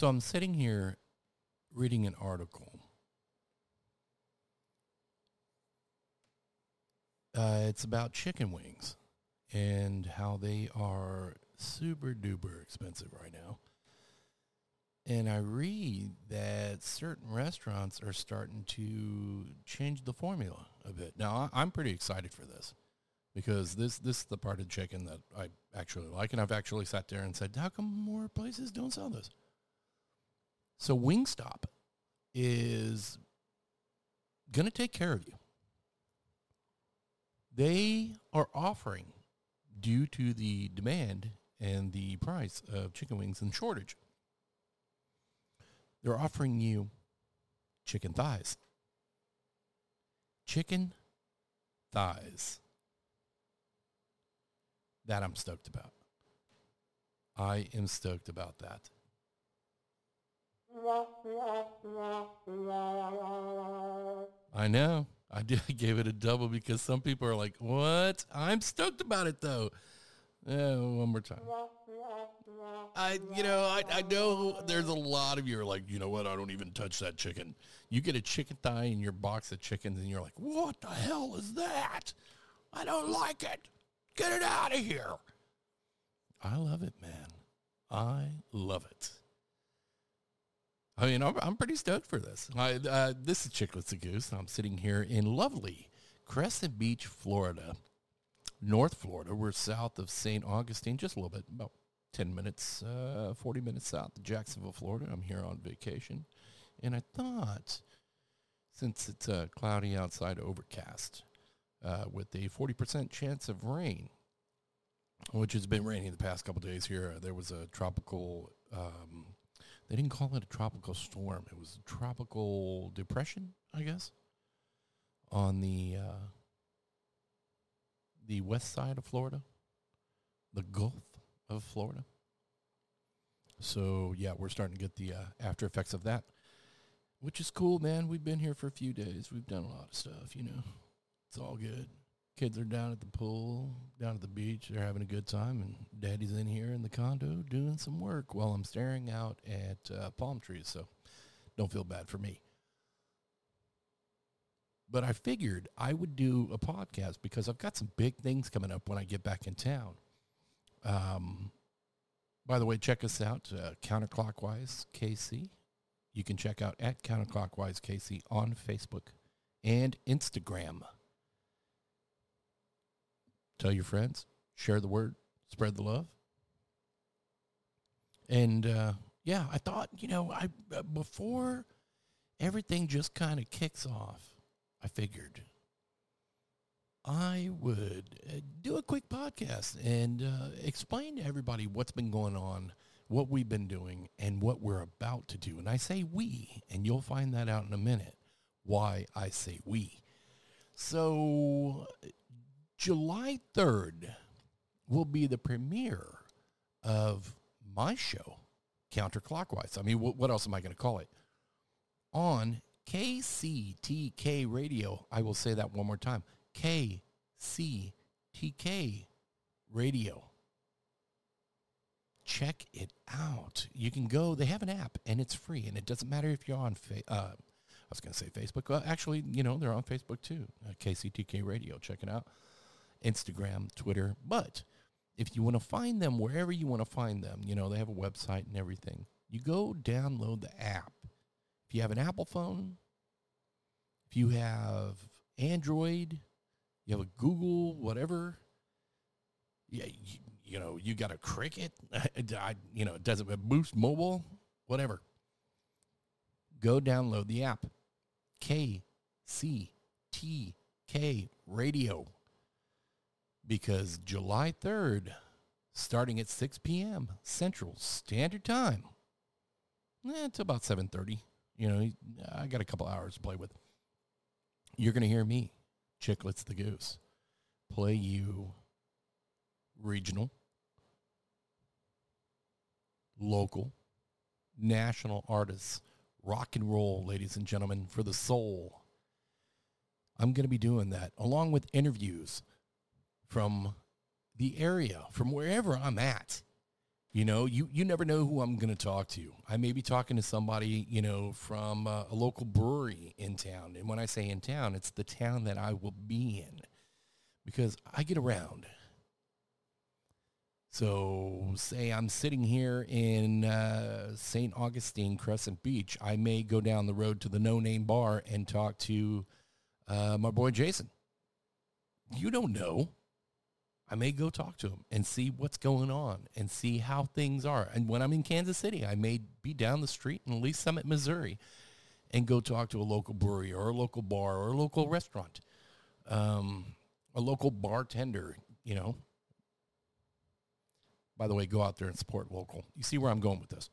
So I'm sitting here reading an article. Uh, it's about chicken wings and how they are super duper expensive right now. And I read that certain restaurants are starting to change the formula a bit. Now, I'm pretty excited for this because this this is the part of chicken that I actually like, and I've actually sat there and said, "How come more places don't sell this?" So Wingstop is going to take care of you. They are offering, due to the demand and the price of chicken wings and shortage, they're offering you chicken thighs. Chicken thighs. That I'm stoked about. I am stoked about that. I know. I did I gave it a double because some people are like, "What?" I'm stoked about it though. Yeah, one more time. I, you know, I, I know there's a lot of you are like, you know what? I don't even touch that chicken. You get a chicken thigh in your box of chickens, and you're like, what the hell is that? I don't like it. Get it out of here. I love it, man. I love it. I mean, I'm, I'm pretty stoked for this. I, uh, this is Chiclets the Goose. I'm sitting here in lovely Crescent Beach, Florida, North Florida. We're south of St. Augustine, just a little bit, about 10 minutes, uh, 40 minutes south of Jacksonville, Florida. I'm here on vacation. And I thought, since it's uh, cloudy outside, overcast, uh, with a 40% chance of rain, which has been raining the past couple days here. There was a tropical, um, they didn't call it a tropical storm. It was a tropical depression, I guess, on the uh, the west side of Florida, the Gulf of Florida. So yeah, we're starting to get the uh, after effects of that, which is cool, man. We've been here for a few days. We've done a lot of stuff, you know. It's all good. Kids are down at the pool, down at the beach. They're having a good time, and Daddy's in here in the condo doing some work while I'm staring out at uh, palm trees. So don't feel bad for me. But I figured I would do a podcast because I've got some big things coming up when I get back in town. Um, by the way, check us out, uh, Counterclockwise KC. You can check out at Counterclockwise KC on Facebook and Instagram. Tell your friends, share the word, spread the love. And uh, yeah, I thought, you know, I uh, before everything just kind of kicks off, I figured I would uh, do a quick podcast and uh, explain to everybody what's been going on, what we've been doing, and what we're about to do. And I say we, and you'll find that out in a minute why I say we. So, July 3rd will be the premiere of my show, Counterclockwise. I mean, what, else am I going to call it? On KCTK Radio. I will say that one more time. KCTK Radio. Check it out. You can go. They have an app, and it's free, and it doesn't matter if you're on. Fa- uh, I was going to say Facebook. Well, actually, you know, they're on Facebook too. Uh, KCTK Radio. Check it out. Instagram, Twitter. But if you want to find them wherever you want to find them, you know, they have a website and everything. You go download the app. If you have an Apple phone, if you have Android, you have a Google, whatever, yeah, you, you know, you got a Cricket, I, you know, it does it boost mobile, whatever. Go download the app, KCTK Radio, because July 3rd, starting at 6 p.m. Central Standard Time, eh, it's about 7.30. You know, I got a couple hours to play with. You're going to hear me, Chiclets the Goose, play you regional, local, national artists, rock and roll, ladies and gentlemen, for the soul. I'm going to be doing that along with interviews from the area, from wherever I'm at. You know, you, you never know who I'm going to talk to. I may be talking to somebody, you know, from uh, a local brewery in town. And when I say in town, it's the town that I will be in because I get around. So, say I'm sitting here in uh, St. Augustine, Crescent Beach. I may go down the road to the No Name Bar and talk to uh, my boy Jason. You don't know. I may go talk to him and see what's going on and see how things are. And when I'm in Kansas City, I may be down the street in Lee's Summit, Missouri, and go talk to a local brewery or a local bar or a local restaurant, um, a local bartender, you know. By the way, go out there and support local. You see where I'm going with this.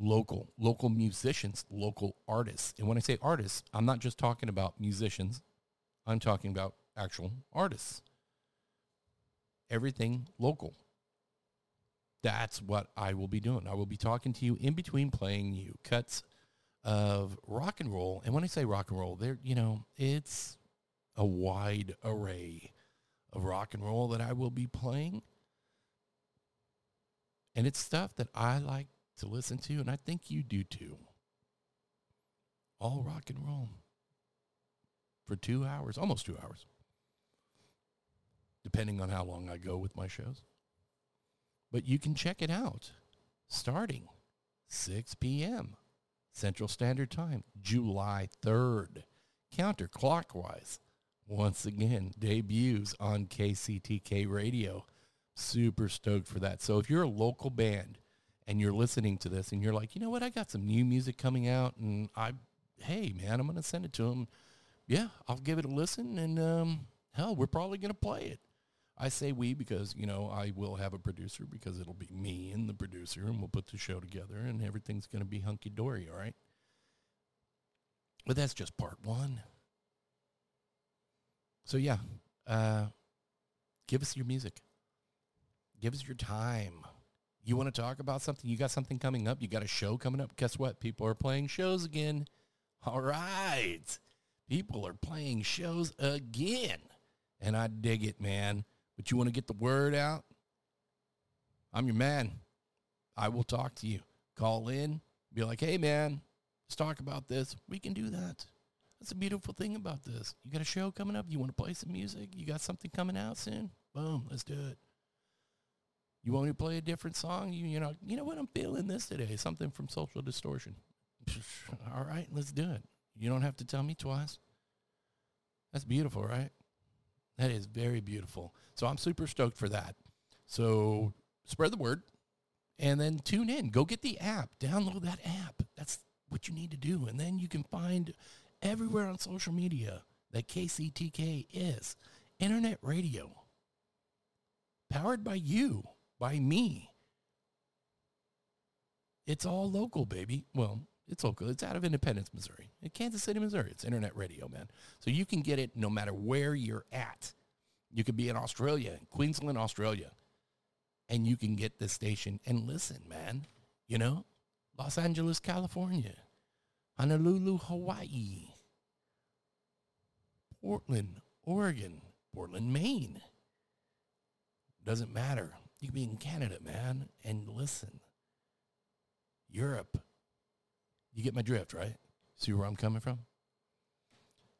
Local, local musicians, local artists. And when I say artists, I'm not just talking about musicians. I'm talking about actual artists everything local. That's what I will be doing. I will be talking to you in between playing you cuts of rock and roll. And when I say rock and roll, there, you know, it's a wide array of rock and roll that I will be playing. And it's stuff that I like to listen to, and I think you do too. All rock and roll for two hours, almost two hours depending on how long I go with my shows. But you can check it out starting 6 p.m. Central Standard Time, July 3rd, counterclockwise. Once again, debuts on KCTK Radio. Super stoked for that. So if you're a local band and you're listening to this and you're like, you know what, I got some new music coming out and I, hey man, I'm going to send it to them. Yeah, I'll give it a listen and um, hell, we're probably going to play it. I say we because, you know, I will have a producer because it'll be me and the producer and we'll put the show together and everything's going to be hunky dory, all right? But that's just part one. So, yeah, uh, give us your music. Give us your time. You want to talk about something? You got something coming up? You got a show coming up? Guess what? People are playing shows again. All right. People are playing shows again. And I dig it, man but you want to get the word out, I'm your man. I will talk to you. Call in, be like, hey, man, let's talk about this. We can do that. That's a beautiful thing about this. You got a show coming up? You want to play some music? You got something coming out soon? Boom, let's do it. You want me to play a different song? You, you know, you know what? I'm feeling this today. Something from Social Distortion. All right, let's do it. You don't have to tell me twice. That's beautiful, right? That is very beautiful. So I'm super stoked for that. So spread the word and then tune in. Go get the app. Download that app. That's what you need to do. And then you can find everywhere on social media that KCTK is internet radio. Powered by you, by me. It's all local, baby. Well, it's local. It's out of Independence, Missouri. In Kansas City, Missouri. It's internet radio, man. So you can get it no matter where you're at. You could be in Australia, Queensland, Australia, and you can get this station and listen, man. You know, Los Angeles, California, Honolulu, Hawaii, Portland, Oregon, Portland, Maine. Doesn't matter. You can be in Canada, man, and listen. Europe, you get my drift, right? See where I'm coming from?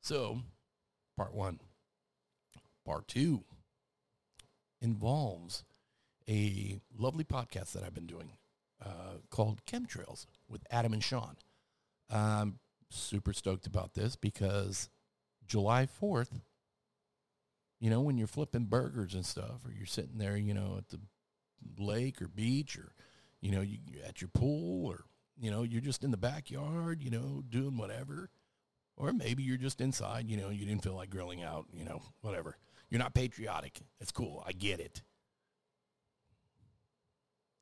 So, part one. Part two involves a lovely podcast that I've been doing uh, called Chemtrails with Adam and Sean. I'm super stoked about this because July 4th, you know, when you're flipping burgers and stuff, or you're sitting there, you know, at the lake or beach, or, you know, you, at your pool, or you know, you're just in the backyard, you know, doing whatever. Or maybe you're just inside, you know, you didn't feel like grilling out, you know, whatever. You're not patriotic. It's cool. I get it.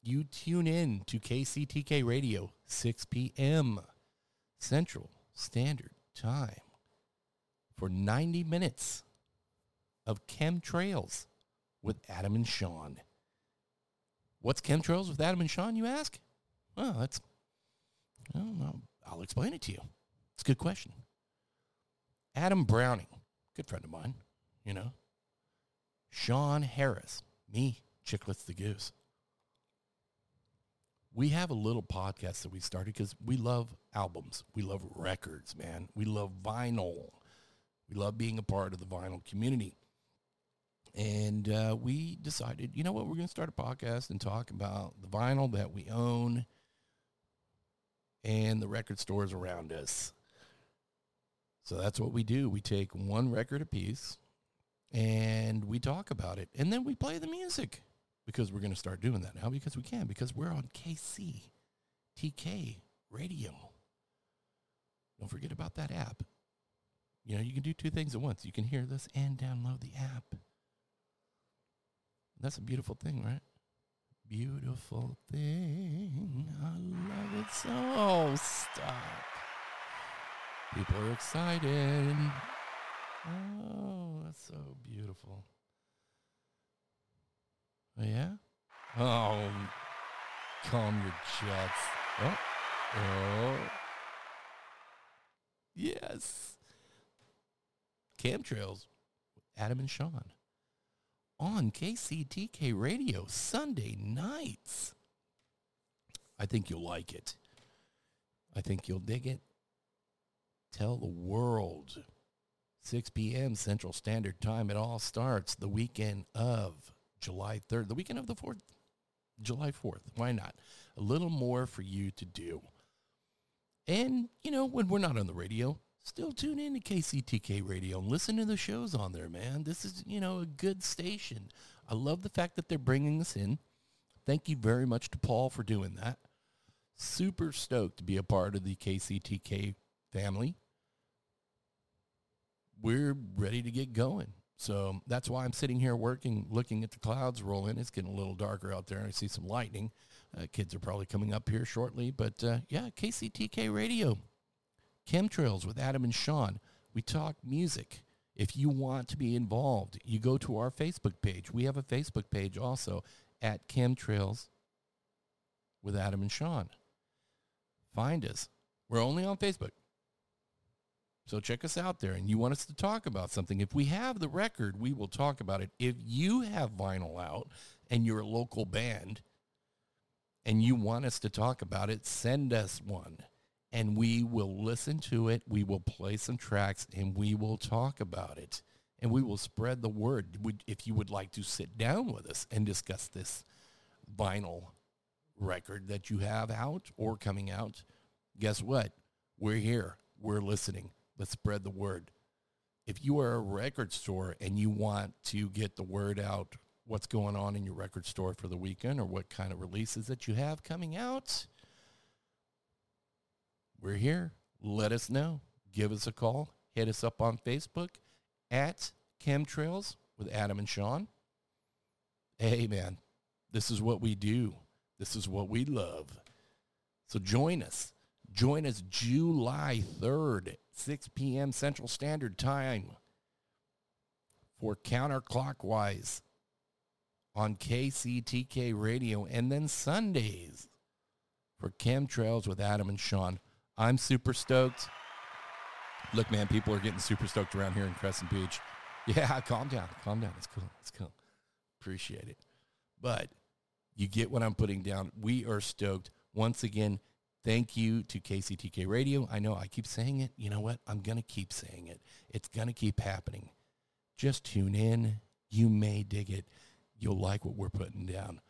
You tune in to KCTK Radio, 6 p.m. Central Standard Time for 90 minutes of chemtrails with Adam and Sean. What's chemtrails with Adam and Sean, you ask? Well, that's Know. I'll explain it to you. It's a good question. Adam Browning, good friend of mine, you know. Sean Harris, me, Chiclets the Goose. we have a little podcast that we started because we love albums. We love records, man. We love vinyl. We love being a part of the vinyl community. And uh, we decided, you know what, we're going to start a podcast and talk about the vinyl that we own and the record stores around us. So that's what we do. We take one record a piece and we talk about it. And then we play the music because we're going to start doing that now because we can, because we're on KC, TK radio. Don't forget about that app. You know, you can do two things at once. You can hear this and download the app. That's a beautiful thing, right? Beautiful thing. So. Stop. People are excited. Oh, that's so beautiful. Oh, yeah? Oh, calm your jets. Oh, oh. Yes. Chemtrails Adam and Sean on KCTK Radio Sunday nights. I think you'll like it. I think you'll dig it. Tell the world. 6 p.m. Central Standard Time. It all starts the weekend of July 3rd, the weekend of the 4th, July 4th. Why not? A little more for you to do. And, you know, when we're not on the radio, still tune in to KCTK Radio and listen to the shows on there, man. This is, you know, a good station. I love the fact that they're bringing us in. Thank you very much to Paul for doing that. Super stoked to be a part of the KCTK family. We're ready to get going. So that's why I'm sitting here working, looking at the clouds rolling. It's getting a little darker out there. I see some lightning. Uh, kids are probably coming up here shortly. But uh, yeah, KCTK Radio, Chemtrails with Adam and Sean. We talk music. If you want to be involved, you go to our Facebook page. We have a Facebook page also at Chemtrails with Adam and Sean. Find us. We're only on Facebook. So check us out there and you want us to talk about something. If we have the record, we will talk about it. If you have vinyl out and you're a local band and you want us to talk about it, send us one and we will listen to it. We will play some tracks and we will talk about it and we will spread the word. If you would like to sit down with us and discuss this vinyl record that you have out or coming out, guess what? We're here. We're listening. Let's spread the word. If you are a record store and you want to get the word out, what's going on in your record store for the weekend or what kind of releases that you have coming out, we're here. Let us know. Give us a call. Hit us up on Facebook at Chemtrails with Adam and Sean. Hey, man, this is what we do. This is what we love. So join us. Join us July 3rd 6 p.m. Central Standard Time for Counterclockwise on KCTK Radio, and then Sundays for Chemtrails with Adam and Sean. I'm super stoked. Look, man, people are getting super stoked around here in Crescent Beach. Yeah, calm down, calm down. It's cool. It's cool. Appreciate it. But you get what I'm putting down. We are stoked. Once again, Thank you to KCTK Radio. I know I keep saying it. You know what? I'm going to keep saying it. It's going to keep happening. Just tune in. You may dig it. You'll like what we're putting down.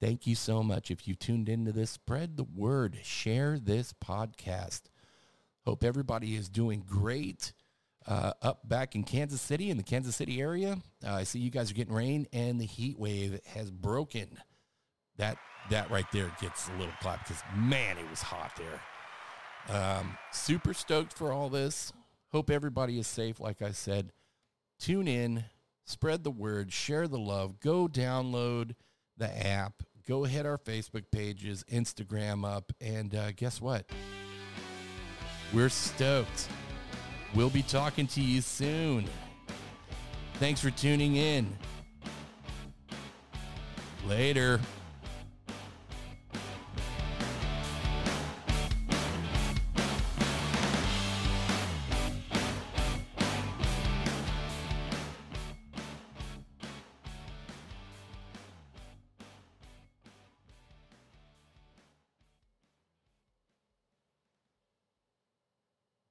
Thank you so much. If you tuned into this, spread the word. Share this podcast. Hope everybody is doing great. Uh, up back in Kansas City, in the Kansas City area, uh, I see you guys are getting rain, and the heat wave has broken. That that right there gets a little clap because man, it was hot there. Um, super stoked for all this. Hope everybody is safe. Like I said, tune in, spread the word, share the love. Go download the app. Go hit our Facebook pages, Instagram up, and uh, guess what? We're stoked. We'll be talking to you soon. Thanks for tuning in. Later.